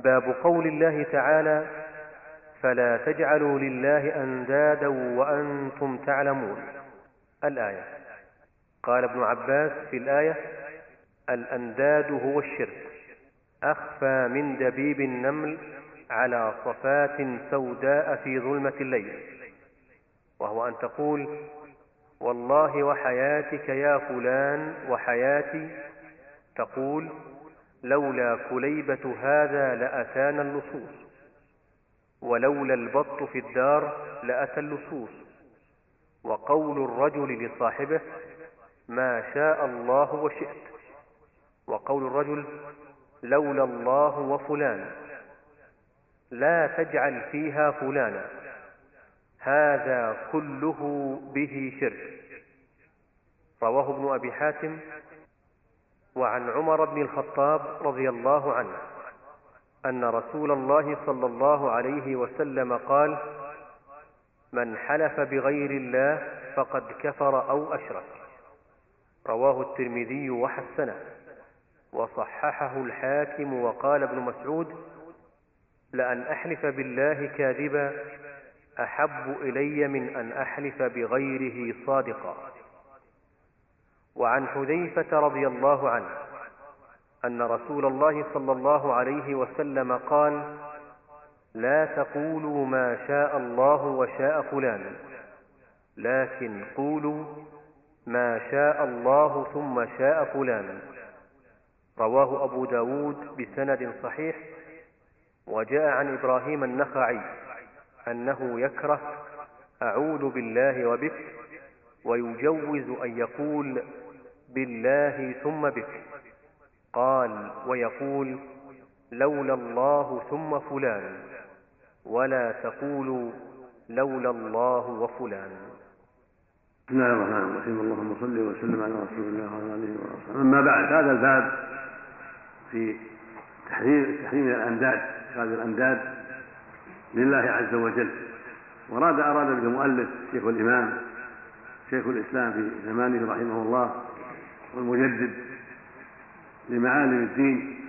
باب قول الله تعالى فلا تجعلوا لله أندادا وأنتم تعلمون الآية. قال ابن عباس في الآية الأنداد هو الشرك أخفى من دبيب النمل على صفات سوداء في ظلمة الليل وهو أن تقول والله وحياتك يا فلان وحياتي تقول لولا كليبة هذا لأتانا اللصوص ولولا البط في الدار لأتى اللصوص وقول الرجل لصاحبه ما شاء الله وشئت. وقول الرجل لولا الله وفلان. لا تجعل فيها فلانا. هذا كله به شرك. رواه ابن أبي حاتم وعن عمر بن الخطاب رضي الله عنه أن رسول الله صلى الله عليه وسلم قال من حلف بغير الله فقد كفر أو أشرك رواه الترمذي وحسنه وصححه الحاكم وقال ابن مسعود لأن أحلف بالله كاذبا أحب إلي من أن أحلف بغيره صادقا وعن حذيفة رضي الله عنه أن رسول الله صلى الله عليه وسلم قال لا تقولوا ما شاء الله وشاء فلان لكن قولوا ما شاء الله ثم شاء فلان رواه أبو داود بسند صحيح وجاء عن إبراهيم النخعي أنه يكره أعوذ بالله وبك ويجوز أن يقول بالله ثم بك. قال ويقول لولا الله ثم فلان. ولا تقولوا لولا الله وفلان. بسم الله الرحمن الرحيم. اللهم صل وسلم على رسول الله وعلى آله وصحبه أما بعد هذا الباب في تحريم تحريم الأنداد اتخاذ الأنداد لله عز وجل. وراد أراد به المؤلف شيخ الإمام شيخ الإسلام في زمانه رحمه الله والمجدد لمعالم الدين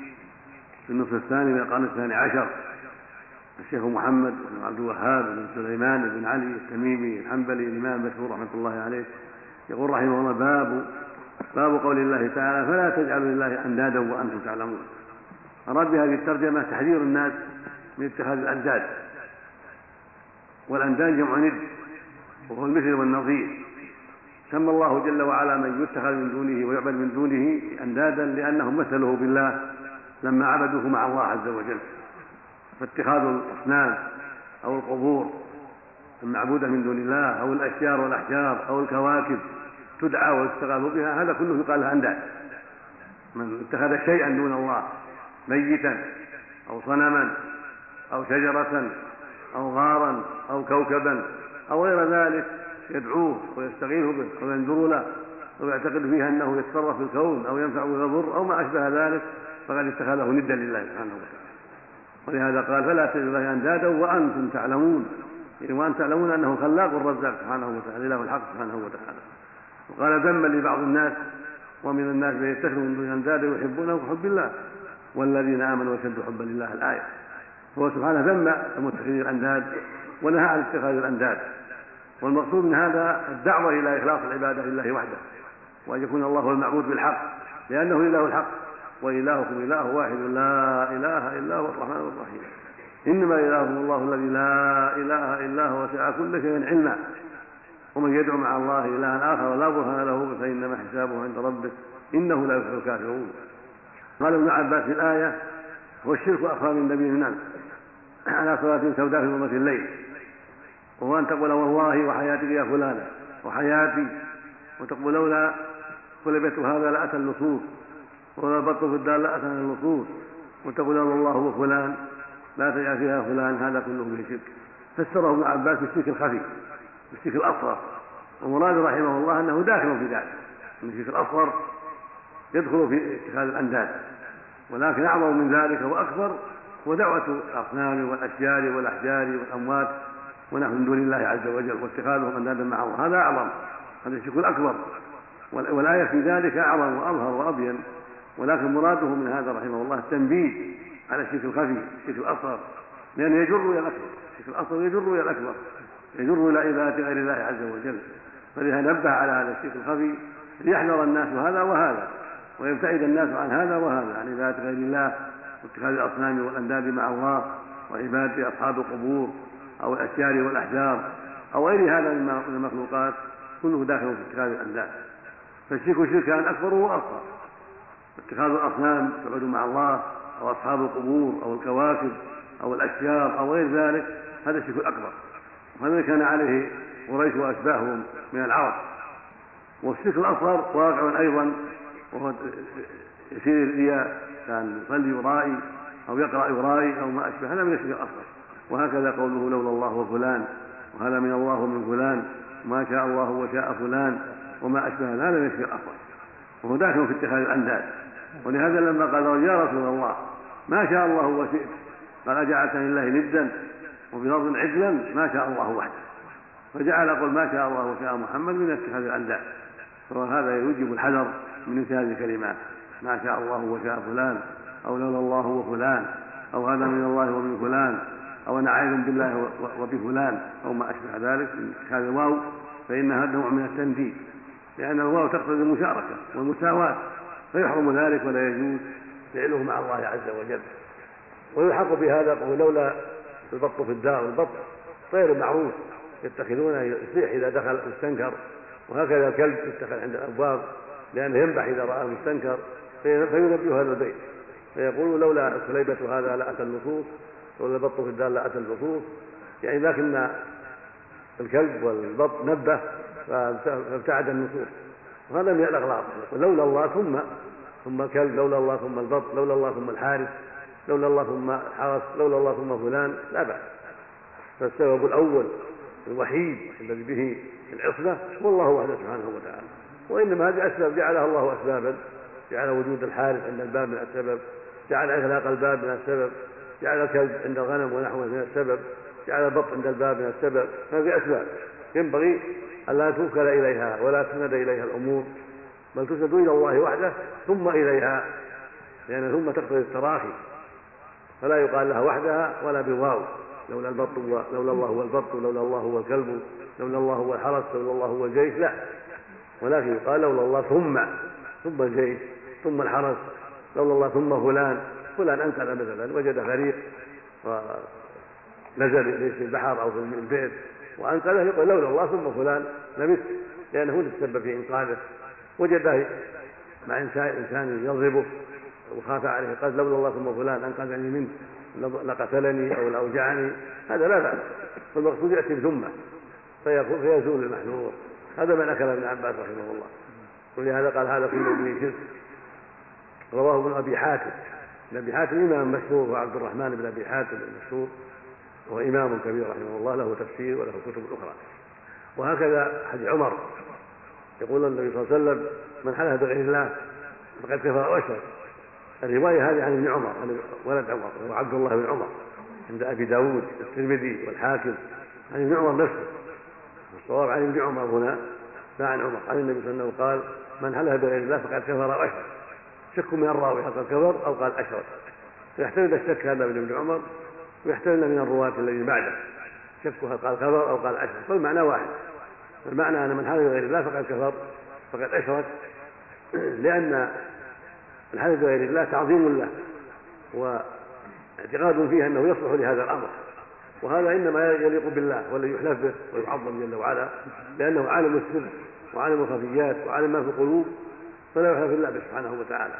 في النصف الثاني من القرن الثاني عشر. الشيخ محمد بن عبد الوهاب بن سليمان بن علي التميمي الحنبلي الإمام المشهور رحمة الله عليه يقول رحمه الله باب باب قول الله تعالى فلا تجعلوا لله أندادا وأنتم تعلمون. أراد بهذه الترجمة تحذير الناس من اتخاذ الأنداد. والأنداد جمع ند وهو المثل والنظير. سمى الله جل وعلا من يتخذ من دونه ويعبد من دونه أندادا لأنهم مثلوه بالله لما عبدوه مع الله عز وجل. فاتخاذ الأصنام أو القبور المعبوده من دون الله أو الأشجار والأحجار أو الكواكب تدعى ويستغاث بها هذا كله يقال له أنداد. من اتخذ شيئا دون الله ميتا أو صنما أو شجرة أو غارا أو كوكبا أو غير ذلك يدعوه ويستغيث به وينذر له ويعتقد فيها أنه يتصرف في الكون أو ينفع ويضر أو ما أشبه ذلك فقد اتخذه ندا لله سبحانه وتعالى. ولهذا قال فلا تجعلوا الله أندادا وأنتم تعلمون. يعني وان تعلمون أنه خلاق الرزاق سبحانه وتعالى إله الحق سبحانه وتعالى. وقال ذما لبعض الناس ومن الناس من يتخذ من دون أندادا يحبونه كحب الله. والذين آمنوا اشد حبا لله الآية. هو سبحانه ذم المتخذين الأنداد ونهى عن اتخاذ الأنداد. والمقصود من هذا الدعوة إلى إخلاص العبادة لله وحده وأن يكون الله المعبود بالحق لأنه إله الحق وإلهكم إله واحد لا إله إلا هو الرحمن الرحيم. إنما إلهكم الله الذي لا إله إلا هو وسع كل شيء علما. ومن يدعو مع الله إلها آخر لا برهان له فإنما حسابه عند ربه إنه لا يفلح الكافرون. قال ابن عباس في الآية هو الشرك أخفى من نبي الناس على صلاة سوداء في ظلمة الليل. وهو أن تقول والله وحياتك يا فلانة وحياتي وتقول لولا كلبت هذا لأتى اللصوص ولا بط في الدار لا أتى اللصوص وتقول الله وفلان لا تجعل فيها فلان هذا كله به شرك. فسره ابن عباس بالشرك الخفي بالشرك الأصغر. ومراد رحمه الله أنه داخل في ذلك أن الشرك الأصغر يدخل في اتخاذ الأنداد. ولكن أعظم من ذلك وأكبر هو دعوة الأصنام والأشجار والأحجار والأموات ونحن من دون الله عز وجل واتخاذهم أندادا مع الله هذا أعظم. هذا الشرك الأكبر. والآية في ذلك أعظم وأظهر وأبين. ولكن مراده من هذا رحمه الله التنبيه على الشرك الخفي الشرك الأصغر. لأنه يجر إلى الأكبر. الشرك الأصغر يجر إلى الأكبر. يجر إلى عبادة غير الله عز وجل. فلذا نبه على هذا الشرك الخفي ليحذر الناس هذا وهذا ويبتعد الناس عن هذا وهذا عن عبادة غير الله واتخاذ الأصنام والأنداد مع الله وعبادة أصحاب القبور. أو الاشجار والأحجار أو غير هذا من المخلوقات كله داخل في اتخاذ الانداد فالشرك شركان أكبر وأصغر. اتخاذ الأصنام تعبد مع الله أو أصحاب القبور أو الكواكب أو الأشجار أو غير ذلك هذا الشرك الأكبر. وهذا كان عليه قريش وأشباههم من العرب. والشرك الأصغر واقع أيضا وهو يسير الرياء كان يصلي يرائي أو يقرأ يرائي أو ما أشبه هذا من الشرك الأصغر. وهكذا قوله لولا الله وفلان وهذا من الله ومن فلان ما شاء الله وشاء فلان وما أشبه هذا من الشرك الاصغر وهو داخل في اتخاذ الأنداد. ولهذا لما قال يا رسول الله ما شاء الله وشئت قال اجعلتني لله ندا وفي لفظ عدلا ما شاء الله وحده. فجعل يقول ما شاء الله وشاء محمد من اتخاذ الأنداد. فهذا يوجب الحذر من مثل هذه الكلمات. ما شاء الله وشاء فلان أو لولا الله وفلان أو هذا من الله ومن فلان أو أنا عائذ بالله وبفلان أو ما أشبه ذلك من اتخاذ الواو فانها نوع من التنديد لأن الواو تقتضي المشاركة والمساواة فيحرم ذلك ولا يجوز فعله مع الله عز وجل. ويلحق بهذا قول لولا البط في الدار البط طير معروف يتخذونه يصيح إذا دخل مستنكر وهكذا الكلب يتخذ عند الأبواب لأنه ينبح إذا راى المستنكر فينبه هذا البيت. فيقول لولا سليبة هذا لأتى اللصوص لولا البط في الدار لأتى اللصوص يعني لكن الكلب والبط نبه فابتعد النصوص. وهذا من الاغلاط لولا الله ثم ثم الكلب لولا الله ثم البط لولا الله ثم الحارث لولا الله ثم الحرس لولا الله ثم فلان. لا بأس. فالسبب الأول الوحيد الذي به العصمة هو الله وحده سبحانه وتعالى. وإنما هذه أسباب جعلها الله أسبابا. جعل وجود الحارث عند الباب من السبب. جعل إغلاق الباب من السبب. جعل الكلب عند الغنم ونحوه من السبب جعل البط عند الباب من السبب هذه أسباب. ينبغي ألا توكل إليها ولا تسند إليها الأمور بل تسند إلى الله وحده ثم إليها لأن ثم تقتضي التراخي. فلا يقال لها وحدها ولا بالواو لولا البط لولا الله هو البط لولا الله هو الكلب لولا الله هو الحرس لولا الله هو الجيش لا. ولكن يقال لولا الله ثم ثم الجيش ثم الحرس لولا الله ثم فلان. فلان انقذ مثلا وجد غريق ونزل في البحر أو في البئر وانقذه يقول لولا الله ثم فلان لمس لأنه هو تسبب في إنقاذه. وجده مع انسان انسان يضربه وخاف عليه قال لولا الله ثم فلان أنقذني منه لقتلني أو لأوجعني. هذا لا بأس فالمقصود يأتي بثمه فيزول المحذور. هذا ما نكر ابن عباس رحمه الله. ولهذا قال هذا كله به شرك. رواه ابن أبي حاتم. ابن ابي حاتم إمام مشهور وعبد الرحمن بن أبي حاتم المشهور وهو إمام كبير رحمه الله له تفسير وله كتب أخرى. وهكذا حديث عمر. يقول النبي صلى الله عليه وسلم من حلف بغير الله فقد كفر واشرك. الرواية هذه عن ابن عمر عن ولد عمر وهو عبد الله بن عمر عند أبي داود والترمذي والحاكم. عن ابن عمر نفسه. الصواب عن ابن عمر هنا لا عن عمر. عن النبي صلى الله عليه وسلم قال من حلف بغير الله فقد كفر واشرك. شك من الراوي هل قال كفر أو قال اشرك فيحتمل الشك هذا من ابن عمر ويحتمل من الرواة الذين بعده. شك هل قال كفر أو قال اشرك فالمعنى واحد. المعنى أن من حلف بغير الله فقد كفر فقد اشرك لأن الحلف بغير الله تعظيم له واعتقاد فيه أنه يصلح لهذا الأمر. وهذا إنما يليق بالله والذي يحلف به ويعظم جل وعلا لأنه عالم السر وعالم الخفيات وعالم ما في القلوب. فلا يحلف إلا به سبحانه وتعالى.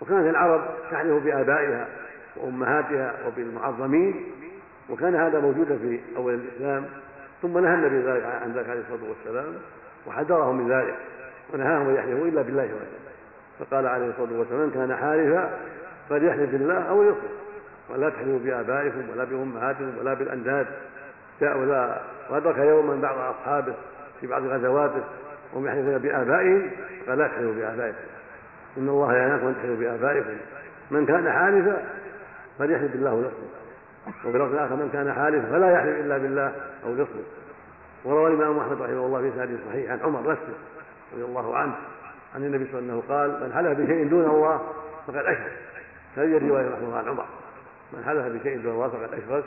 وكانت العرب تحلف بآبائها وأمهاتها وبالمعظمين وكان هذا موجودا في أول الإسلام ثم نهى النبي عن ذلك عليه الصلاة والسلام وحذرهم من ذلك ونهاهم أن يحلفوا إلا بالله وحده. فقال عليه الصلاة والسلام من كان حالفا فليحلف بالله أو يصمت ولا تحلفوا بآبائكم ولا بأمهاتكم ولا بالأنداد ولا وأدرك يوما بعض أصحابه في بعض غزواته وهم يحلفون بآبائهم قال لا تحلفوا بآبائكم. إن الله ينهاكم أن تحلفوا بآبائكم. من كان حالفا فليحلف بالله ويصمت وفي الوقت الآخر من كان حالفا فلا يحلف إلا بالله أو يصمت وروى الإمام أحمد رحمه الله في حديث صحيح عن عمر نفسه رضي الله عنه عن النبي صلى الله عليه وسلم قال من حلف بشيء دون الله فقد أشرك. هذه الرواية رحمه عن عمر. من حلف بشيء دون الله فقد أشرك.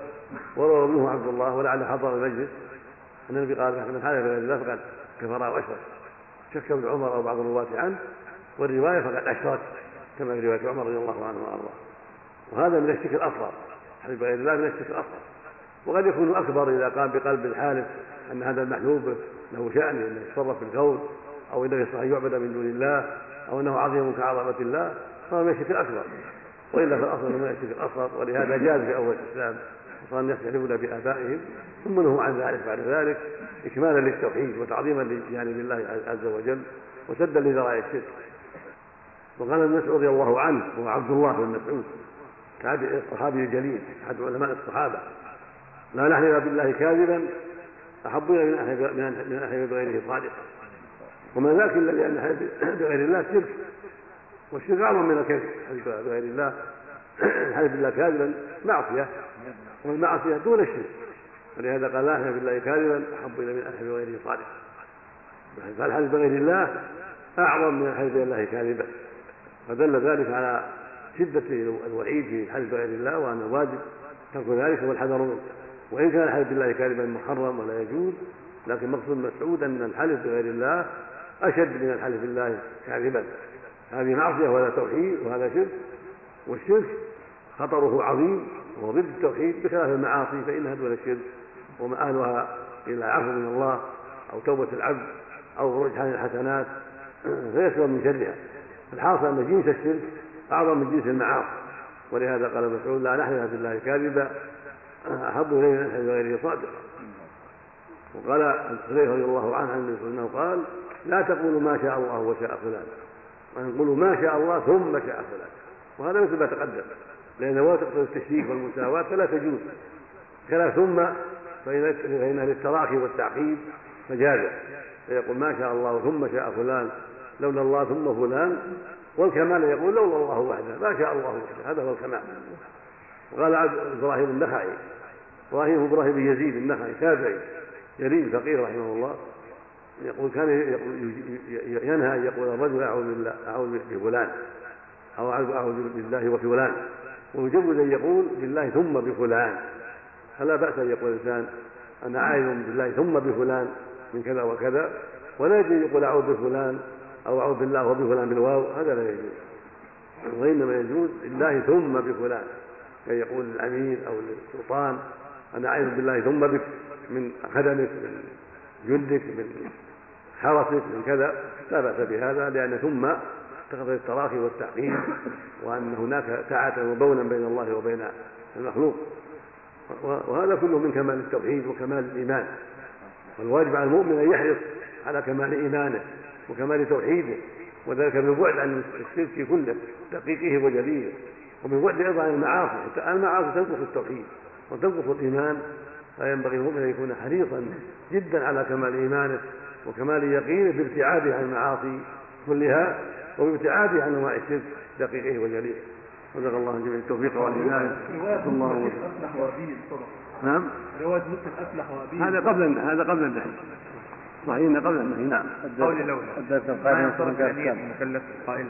وروى ابنه عبد الله ولعل حضر المجلس أن النبي قال من حلف بغير الله فقد كفر وأشرك. شك ابن عمر أو بعض الرواة عنه والرواية فقد اشرك كما في رواية عمر رضي الله عنه وأرضاه. وهذا من الشرك الأصغر حلف بغير الله من الشرك الأصغر. وقد يكون أكبر إذا قام بقلب الحالف أن هذا المحلوب له شأن إنه يتصرف في الكون أو إنه يصلح أن يعبد من دون الله أو إنه عظيم كعظمة الله فهو من الشرك الأكبر. وإلا فالأصل من الشرك الأصغر ولهذا جاز في أول الإسلام وصار الناس يحلفون بآبائهم ثم نهوا عن ذلك بعد ذلك اكمالا للتوحيد وتعظيما للاتيان بالله عز وجل وسدا لذرائع الشرك. وقال ابن مسعود رضي الله عنه وهو عبد الله بن مسعود الصحابي الجليل أحد علماء الصحابة لا نحلف بالله كاذبا أحب إلى من احلف بغيره صادقا. وما ذاك الا لأن الحلف بغير الله شرك والشرك أعظم من الكذب الحلف بغير الله الحلف بالله كاذبا؟ معصية. والمعصيه دون الشرك ولهذا قال لا احلف بالله كاذبا أحب إلى من احلف بغيره صادقا. فالحلف بغير الله أعظم من الحلف بالله كاذبا. فدل ذلك على شدة الوعيد في الحلف بغير الله وأن الواجب ترك ذلك والحذر منه. وإن كان الحلف بالله كاذبا محرم ولا يجوز لكن مقصود مسعود أن الحلف بغير الله أشد من الحلف بالله كاذبا. هذه معصية وهذا توحيد وهذا شرك والشرك خطره عظيم وهو ضد التوحيد بخلاف المعاصي فإنها دون الشرك ومآلها إلى عفو من الله أو توبة العبد أو رجحان الحسنات فيسلم من شرها. الحاصل أن جنس الشرك أعظم من جنس المعاصي. ولهذا قال مسعود لا نحلف بالله كاذبا أحب إلينا من نحلف بغيره صادقا. وقال حذيفة رضي الله عنه عن النبي وسلم قال لا تقولوا ما شاء الله وشاء فلان. وأن قولوا ما شاء الله ثم شاء فلان. وهذا مثل ما تقدم. لأن لو تقتضي التشريك والمساواة فلا تجوز. كلا ثم فإنها للتراخي والتعقيب فجاز فيقول ما شاء الله ثم شاء فلان لولا الله ثم فلان. والكمال يقول لولا الله وحده ما شاء الله وحده هذا هو الكمال. وقال إبراهيم النخعي إبراهيم إبراهيم بن يزيد النخعي تابعي جليل فقير رحمه الله. يقول كان ينهى أن يقول الرجل أعوذ بالله أعوذ بفلان أو أعوذ بالله وفلان. ويجوز أن يقول بالله ثم بفلان. فلا بأس أن يقول الإنسان أنا عائذ بالله ثم بفلان من كذا وكذا. ولا يجوز يقول أعوذ بفلان أو أعوذ بالله وبفلان بالواو هذا لا يجوز. وإنما يجوز بالله ثم بفلان. كان يقول للامير أو للسلطان أنا اعوذ بالله ثم بك من خدمك من جندك من حرسك من كذا. لا بأس بهذا لأن ثم تقتضي التراخي والتعقيد وأن هناك سعه وبونا بين الله وبين المخلوق. وهذا كله من كمال التوحيد وكمال الإيمان. والواجب على المؤمن أن يحرص على كمال إيمانه وكمال توحيده وذلك بالبعد عن الشرك كله دقيقه وجليه وبالبعد أيضا عن المعاصي. المعاصي تنقص التوحيد وتنقص الإيمان. فينبغي المؤمن أن يكون حريصا جدا على كمال إيمانه وكمال يقينه بابتعاده عن المعاصي كلها. وبابتعاده عن انواع الشرك دقيقه وجليه صدق الله جميع التوفيق والهداية. رواية الله أفلح وأبيه صدق نعم؟ رواية مسلم أفلح وأبيه. هذا قبل هذا قبل النهي صحيح إنه قبل النهي نعم. قول لولا الدرس القادم المكلف القائل؟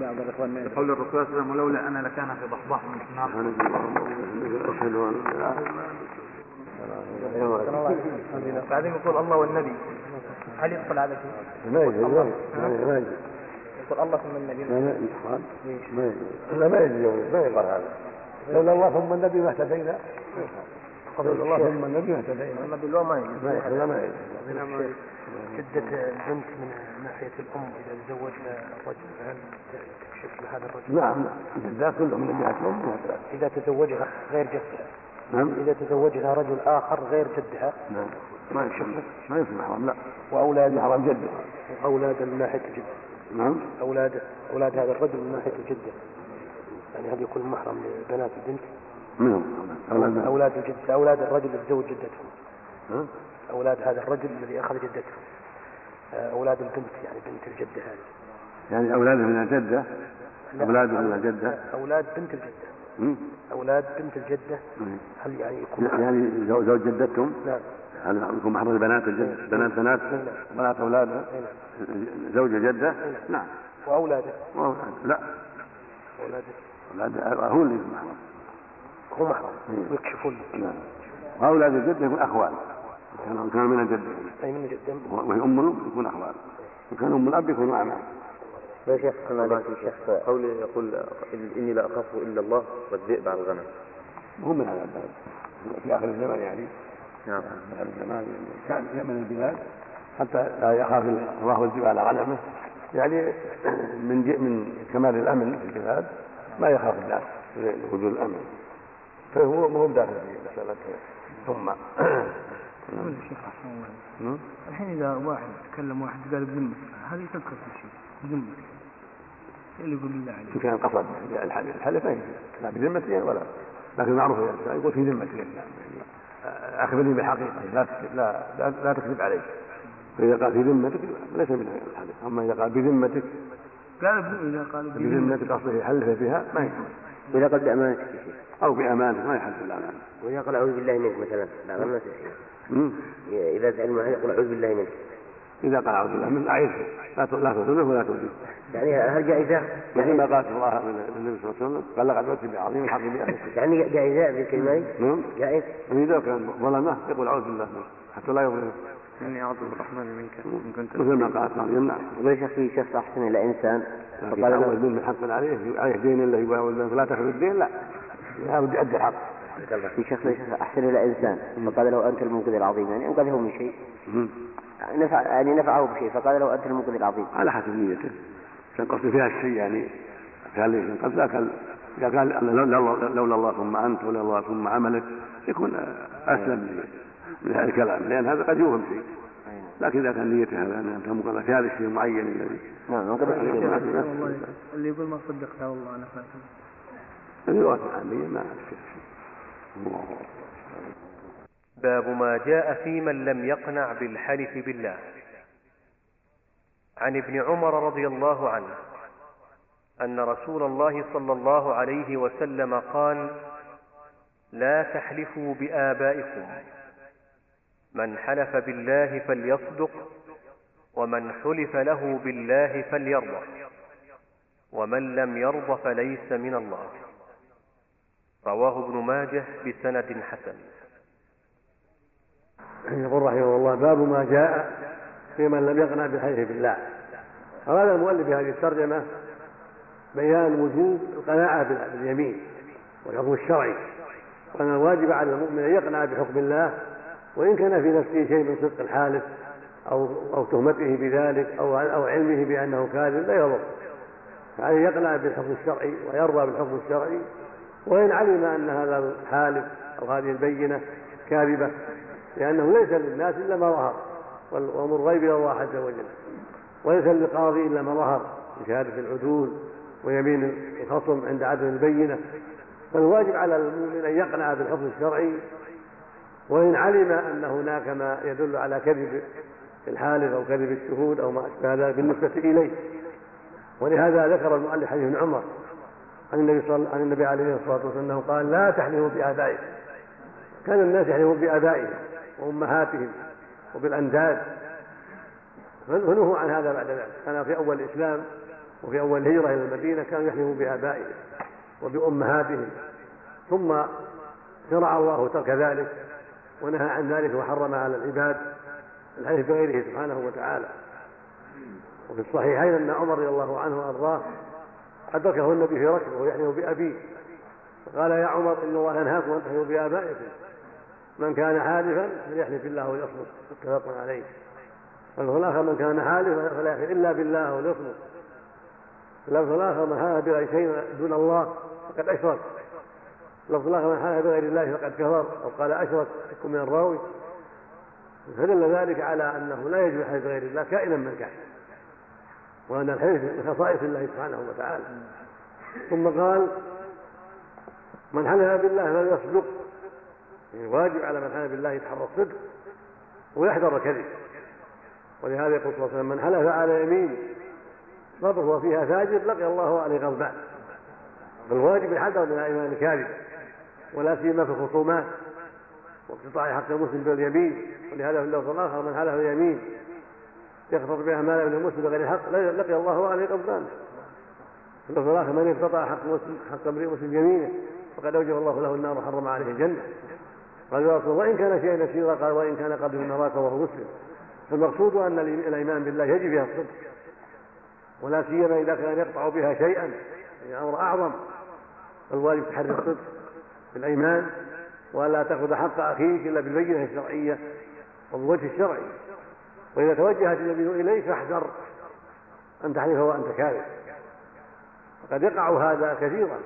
بعض الاخوان قول الرسول صلى الله عليه وسلم ولولا أنا لكان في ضحضاح من النار. سبحانك اللهم وبحمدك أشهد أن لا إله إلا انت بعدين يقول الله والنبي. هل يدخل هذا شيء؟ ما يجوز ما يجوز. يقول الله ثم النبي ما يقال ما يجوز. لا ما يجوز ما يقال هذا. لولا الله ثم النبي ما اهتدينا. لولا الله ثم النبي ما اهتدينا. النبي الله ما يجوز. ما يجوز ما يجوز. جدة البنت من ناحية الأم إذا تزوجها الرجل هل تكشف لهذا الرجل؟ نعم الجدات كلهم من الأم وجهة إذا تزوجها غير جدها. نعم. إذا تزوجها رجل آخر غير جدها. نعم. ما يصير ما يصير محرم لا. وأولاد محرم جده أولاد من ناحية الجدة نعم. أولاد أولاد هذا الرجل من ناحية الجدة. يعني هل يكون محرم لبنات البنت؟ منهم أولاد. أولاد الجدة أولاد الرجل اللي تزوج جدته ها؟ أولاد هذا الرجل الذي أخذ جدته آه، أولاد البنت يعني بنت الجدة هذه. يعني اولاده من الجدة؟ لا. اولاده من الجدة؟ لا، أولاد بنت الجدة. أولاد بنت الجدة. مم. هل يعني يكون يعني زو- زوج جدتهم؟ نعم. هل يكون محرم بنات الجد بنات بنات؟ نعم. بنات اولادها أي نعم. زوج جدة؟ نعم. وأولاده. وأولاد. لا. أولاده. أولاد هو اللي يكون محرم هو محرم إيه. ويكشفون لك نعم. وأولاد الجد يكون أخوان. كانوا كانوا من الجد. أي من جدا وهي أم الأم يكون أخوان. وكان أم الأب يكونوا أعمام يا شيخ في شيخ. قولي يقول إني لا أخاف إلا الله والذئب على الغنم. مو من هذا الباب في آخر الزمان يعني. نعم كان يأمن البلاد حتى لا يخاف الله على غنمه يعني من من كمال الأمن في البلاد ما يخاف الناس لوجود الأمن. فهو مو داخل في مسألة ثم. الشيخ الله نعم. الحين إذا واحد تكلم واحد قال بذمتك هذه تدخل في شيء؟ بذمتك. اللي يقول بالله عليك؟ كان قصد الحلف الحلف ما يجوز. لا بذمته ولا لكن معروف يقول في ذمتك أخبرني بالحقيقة. لا لا لا, لا تكذب علي فإذا قال في ذمتك ليس من الحلف أما إذا قال بذمتك قال إذا قال بذمتك. بذمتك قصده يحلف فيها ما يجوز وإذا قال بأمانتك يا شيخ. أو بأمانة ما يحلف بالأمان وإذا قال أعوذ بالله منك مثلا لا ما. إذا سأل معي يقول أعوذ بالله منك. إذا قال أعوذ بالله من أعيذه لا ت- لا تظلمه ولا تؤذيه. يعني هل جائزة؟ مثل ما قال الله من النبي صلى الله عليه وسلم قال لقد أوتي بعظيم الحق بأهله يعني جائزة بالكلمة نعم. جائز؟ إذا كان ظلمه يقول أعوذ بالله حتى لا يظلمه. إني أعوذ بالرحمن منك إن كنت مثل ما قالت مريم نعم يقول يا شيخ في شخص أحسن إلى إنسان؟ فقال له من حق عليه عليه دين الا يقول فلا تاخذ الدين لا. لا بد يؤدي الحق. في شخص أحسن إلى إنسان فقال له أنت المنقذ العظيم يعني أنقذه من شيء. مم. نفع يعني نفعه بشيء فقال له أنت المنقذ العظيم. على حسب نيته. كان قصد فيها الشيء يعني كان ليس قد ذاك إذا قال لولا لولا الله ثم أنت ولولا الله ثم عملك يكون أسلم من- من هذا الكلام لأن هذا قد يوهم شيء. لكن إذا كان نيته هذا ان أنت مقرر في هذا الشيء المعين الذي نعم اللي يقول ما صدقتها والله أنا فاتن الروايات العاميه ما فيها شيء. الله أكبر. باب ما جاء في من لم يقنع بالحلف بالله. عن ابن عمر رضي الله عنه أن رسول الله صلى الله عليه وسلم قال لا تحلفوا بآبائكم. من حلف بالله فليصدق ومن حلف له بالله فليرضى ومن لم يرض فليس من الله. رواه ابن ماجه بسند حسن. يقول رحمه الله باب ما جاء في من لم يقنع بالحلف بالله. أراد المؤلف في هذه الترجمة بيان وجوب القناعة بال- باليمين والحكم الشرعي وأن الواجب على المؤمن أن يقنع بحكم الله وإن كان في نفسه شيء من صدق الحالف أو أو تهمته بذلك أو أو علمه بأنه كاذب لا يضر. فعليه يقنع بالحكم الشرعي ويرضى بالحكم الشرعي وإن علم أن هذا الحالف أو هذه البينة كاذبة لأنه ليس للناس إلا ما ظهر وأمر الغيب إلى الله عز وجل. وليس للقاضي إلا ما ظهر من شهادة العدول ويمين الخصم عند عدم البينة. فالواجب على المؤمن أن يقنع بالحكم الشرعي وإن علم أن هناك ما يدل على كذب الحالف أو كذب الشهود أو ما أشبه ذلك بالنسبة إليه. ولهذا ذكر المؤلف حديث عمر عن النبي صلى عن النبي عليه الصلاة والسلام أنه قال لا تحلفوا بآبائكم. كان الناس يحلفون بآبائهم. وأمهاتهم وبالأنداد. فنهوا عن هذا بعد ذلك. كان في أول الإسلام وفي أول الهجرة إلى المدينة كانوا يحلفون بآبائهم وبأمهاتهم. ثم شرع الله ترك ذلك ونهى عن ذلك وحرم على العباد الحلف بغيره سبحانه وتعالى. وفي الصحيحين أن عمر رضي الله عنه وأرضاه أدركه النبي في ركبة ويحلف بأبيه. فقال يا عمر إن الله ينهاكم أن تحلفوا بآبائكم. من كان حالفا فليحلف بالله وليصمت متفق عليه. واللفظ الآخر من كان حالفا فلا يحلف إلا بالله وليصمت. اللفظ الآخر من حلف بغير شيء دون الله فقد أشرك. اللفظ الآخر من حلف بغير الله فقد كفر أو قال أشرك يكون من الراوي. فدل ذلك على أنه لا يجوز الحلف بغير الله كائنا من كان. وأن الحلف من خصائص الله سبحانه وتعالى. ثم قال من حلف بالله فليصدق. يعني واجب على من حلف بالله يتحرى الصدق ويحذر الكذب. ولهذا يقول صلى الله عليه وسلم من حلف على يمين صبر هو فيها فاجر لقي الله عليه غضبان. فالواجب الحذر من الايمان الكاذب ولا سيما في الخصومات واقتطاع حق المسلم باليمين. ولهذا في اللفظ الآخر من حلف اليمين يقتضي بها مال ابن المسلم بغير حق لقي الله عليه غضبان. اللفظ الآخر من استطاع حق حق امرئ مسلم يمينه فقد أوجب الله له النار وحرم عليه الجنة. قال وإن كان شيئا يسيرا قال وإن كان قبل من أراك وهو مسلم. فالمقصود أن الإيمان بالله يجب فيها الصدق ولا سيما إذا كان يقطع بها شيئا يعني أمر أعظم. فالواجب تحري الصدق في الأيمان وألا تأخذ حق أخيك إلا بالبينة الشرعية وبالوجه الشرعي. وإذا توجهت اليمين إليك فاحذر أن تحلف وأنت كاذب. قد يقع هذا كثيرا.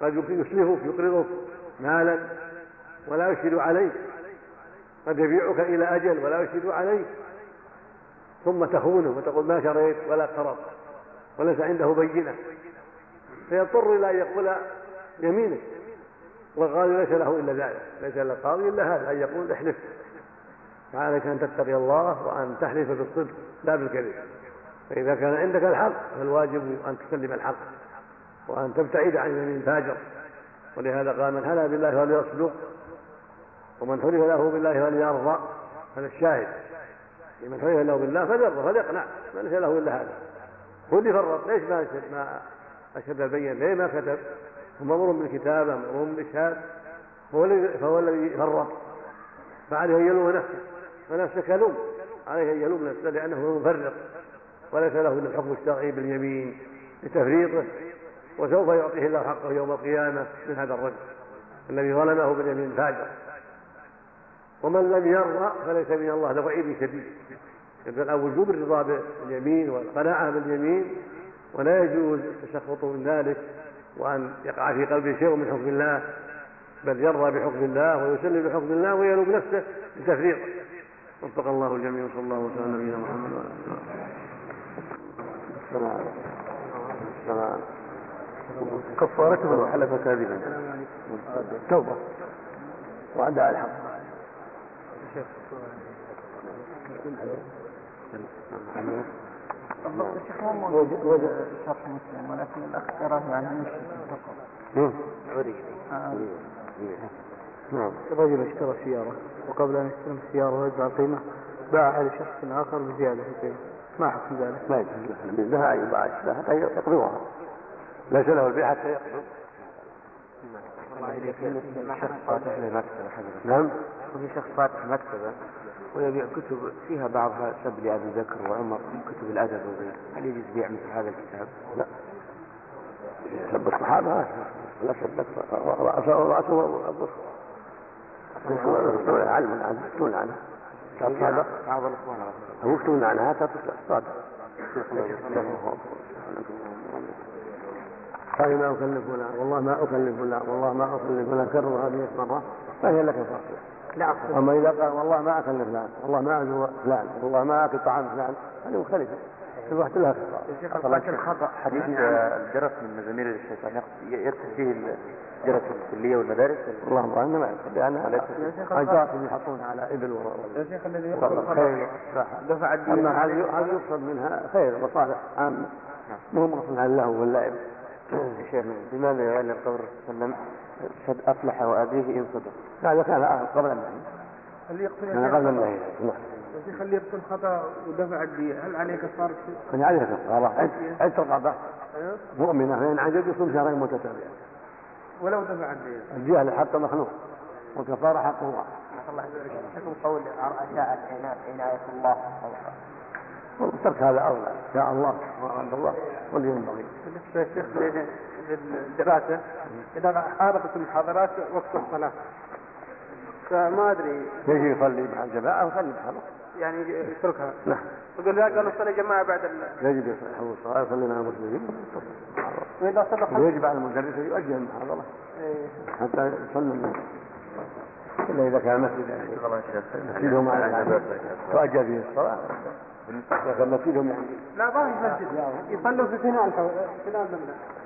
قد يسلفك يقرضك مالا ولا يشهد عليك. قد يبيعك إلى أجل ولا يشهد عليك. ثم تخونه وتقول ما شريت ولا قرض وليس عنده بينة. فيضطر إلى أن يقول يمينك. والقاضي ليس له إلا ذلك. ليس للقاضي إلا هذا أن يقول احلف. فعليك أن تتقي الله وأن تحلف بالصدق لا بالكذب. فإذا كان عندك الحق فالواجب أن تسلم الحق وأن تبتعد عن يمين الفاجر ولهذا قال من هلا بالله فليصدق ومن حلف له بالله فليرضى هذا الشاهد. من حلف له بالله فليرضى فليقنع. ما ليس له إلا هذا. هو اللي فرط. ليش ما ما أشهد البين ليه ما كتب؟ هو مأمور بالكتابة مأمور بالإشهاد فهو الذي فهو الذي فرط. فعليه أن يلوم نفسه. فنفسه كلوم. عليه أن يلوم نفسه لأنه مفرط وليس له إلا الحكم الشرعي باليمين لتفريطه. وسوف يعطيه الله حقه يوم القيامة من هذا الرجل. الذي ظلمه باليمين الفاجر ومن لم يرضى فليس من الله له وعيد شديد. يدل على وجوب الرضا باليمين والقناعة باليمين ولا يجوز التسخط من ذلك وأن يقع في قلبه شيء من حكم الله بل يرضى بحكم الله ويسلم بحكم الله ويلوم نفسه بتفريطه وفق الله الجميع وصلى الله وسلم على نبينا محمد وعلى آله السلام كفارته حلف كاذبا. توبة. واداء الحق. الشيخ مو موجود شرح مسلم ولكن الاخ تراه يعني مش فقط نعم رجل اشترى سيارة وقبل أن يستلم السيارة ويدفع القيمة باعها لشخص آخر بزيادة في القيمة. ما حكم ذلك؟ ما يجوز. لها أن يباع حتى يقبضها ليس له البيع حتى يقبض شخص فاتح حضرتك نعم. وفي شخص فاتح مكتبة ويبيع كتب فيها بعضها سب لأبي بكر وعمر كتب الأدب وغيره. هل يجوز بيع مثل هذا الكتاب؟ لا. سب الصحابة. لا سب رأسه ورأسه أبو علم عنه. يكتبون عنها صادق بعض الإخوان يكتبون عنها. تصدق صادق قال ما أكلف فلان والله ما أكلف فلان والله ما أكلف فلان كرر هذه مرة فهي لك فاصلة لا أما إذا قال والله ما أكل فلان والله ما أزور فلان والله ما أكل طعام فلان هذه مختلفة. كل واحد لها خطأ. طبعا الخطأ حديث الجرس من مزامير الشيطان يدخل فيه الجرس الكلية والمدارس؟ اللهم أعلم ما يدخل لأنها أجراس اللي يحطونها على إبل يا شيخ الذي خير. دفع الدين. أما هذه يقصد منها؟ خير مصالح عامة. مو مقصود على اللهو واللعب شيخ لماذا يعلن قول الرسول صلى الله عليه وسلم صد أفلح وأبيه إن صدق. هذا كان قبل النهي اللي يقتل كان قبل النهي نعم شيخ اللي يقتل خطأ ودفع الدين هل عليه كفاره شيء؟ كان عليه كفارة عد عد رقبة مؤمنة. فإن عجز يصوم شهرين متتابعين ولو دفع الدين الجهل حق مخلوق والكفارة حق الله. الله يبارك حكم قول عناية الله. ترك هذا أولى شاء الله وأراد الله واللي ينبغي بالنسبة يا شيخ للدراسة. إذا حاربت المحاضرات وقت الصلاة. فما أدري. يجي يصلي مع الجماعة ويصلي بحاله يعني يتركها. نعم. يقول لا قالوا صلي جماعة بعد ال... يجب يصلي الصلاة يصلي مع المسلمين. وإذا صلى ويجب على المدرس أن يؤجل المحاضرة. حتى يصلي الناس. إلا إذا كان مسجد يعني. مسجدهم على تؤجل فيه الصلاة. لا ما چاهيو آهي نباڻي مان في آهي 123